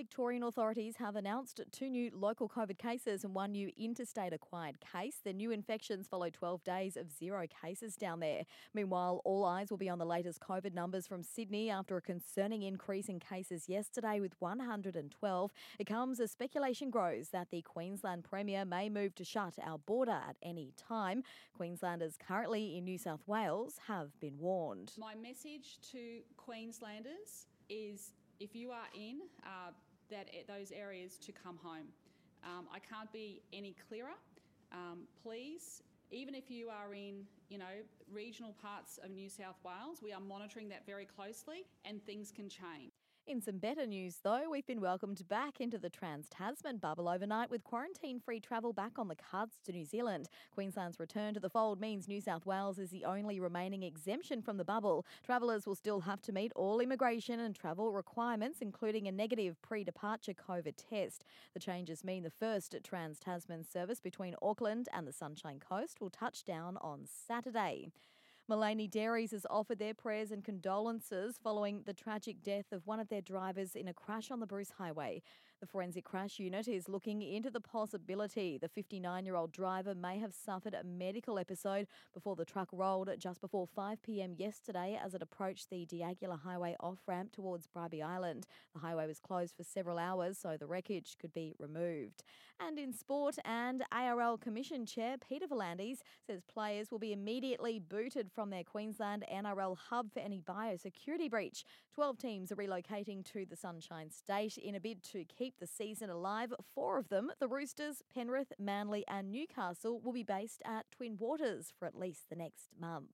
Victorian authorities have announced two new local COVID cases and one new interstate acquired case. The new infections follow 12 days of zero cases down there. Meanwhile, all eyes will be on the latest COVID numbers from Sydney after a concerning increase in cases yesterday with 112. It comes as speculation grows that the Queensland Premier may move to shut our border at any time. Queenslanders currently in New South Wales have been warned. My message to Queenslanders is if you are in uh, that those areas to come home. Um, I can't be any clearer. Um, please, even if you are in, you know, regional parts of New South Wales, we are monitoring that very closely, and things can change. In some better news, though, we've been welcomed back into the Trans Tasman bubble overnight with quarantine free travel back on the cards to New Zealand. Queensland's return to the fold means New South Wales is the only remaining exemption from the bubble. Travellers will still have to meet all immigration and travel requirements, including a negative pre departure COVID test. The changes mean the first Trans Tasman service between Auckland and the Sunshine Coast will touch down on Saturday. Maleny Dairies has offered their prayers and condolences following the tragic death of one of their drivers in a crash on the Bruce Highway. The forensic crash unit is looking into the possibility the 59 year old driver may have suffered a medical episode before the truck rolled just before 5 pm yesterday as it approached the D'Aguilar Highway off ramp towards Bribie Island. The highway was closed for several hours so the wreckage could be removed. And in sport, and ARL Commission Chair Peter V'landys says players will be immediately booted from from their Queensland NRL hub for any biosecurity breach. 12 teams are relocating to the Sunshine State in a bid to keep the season alive. Four of them, the Roosters, Penrith, Manly, and Newcastle, will be based at Twin Waters for at least the next month.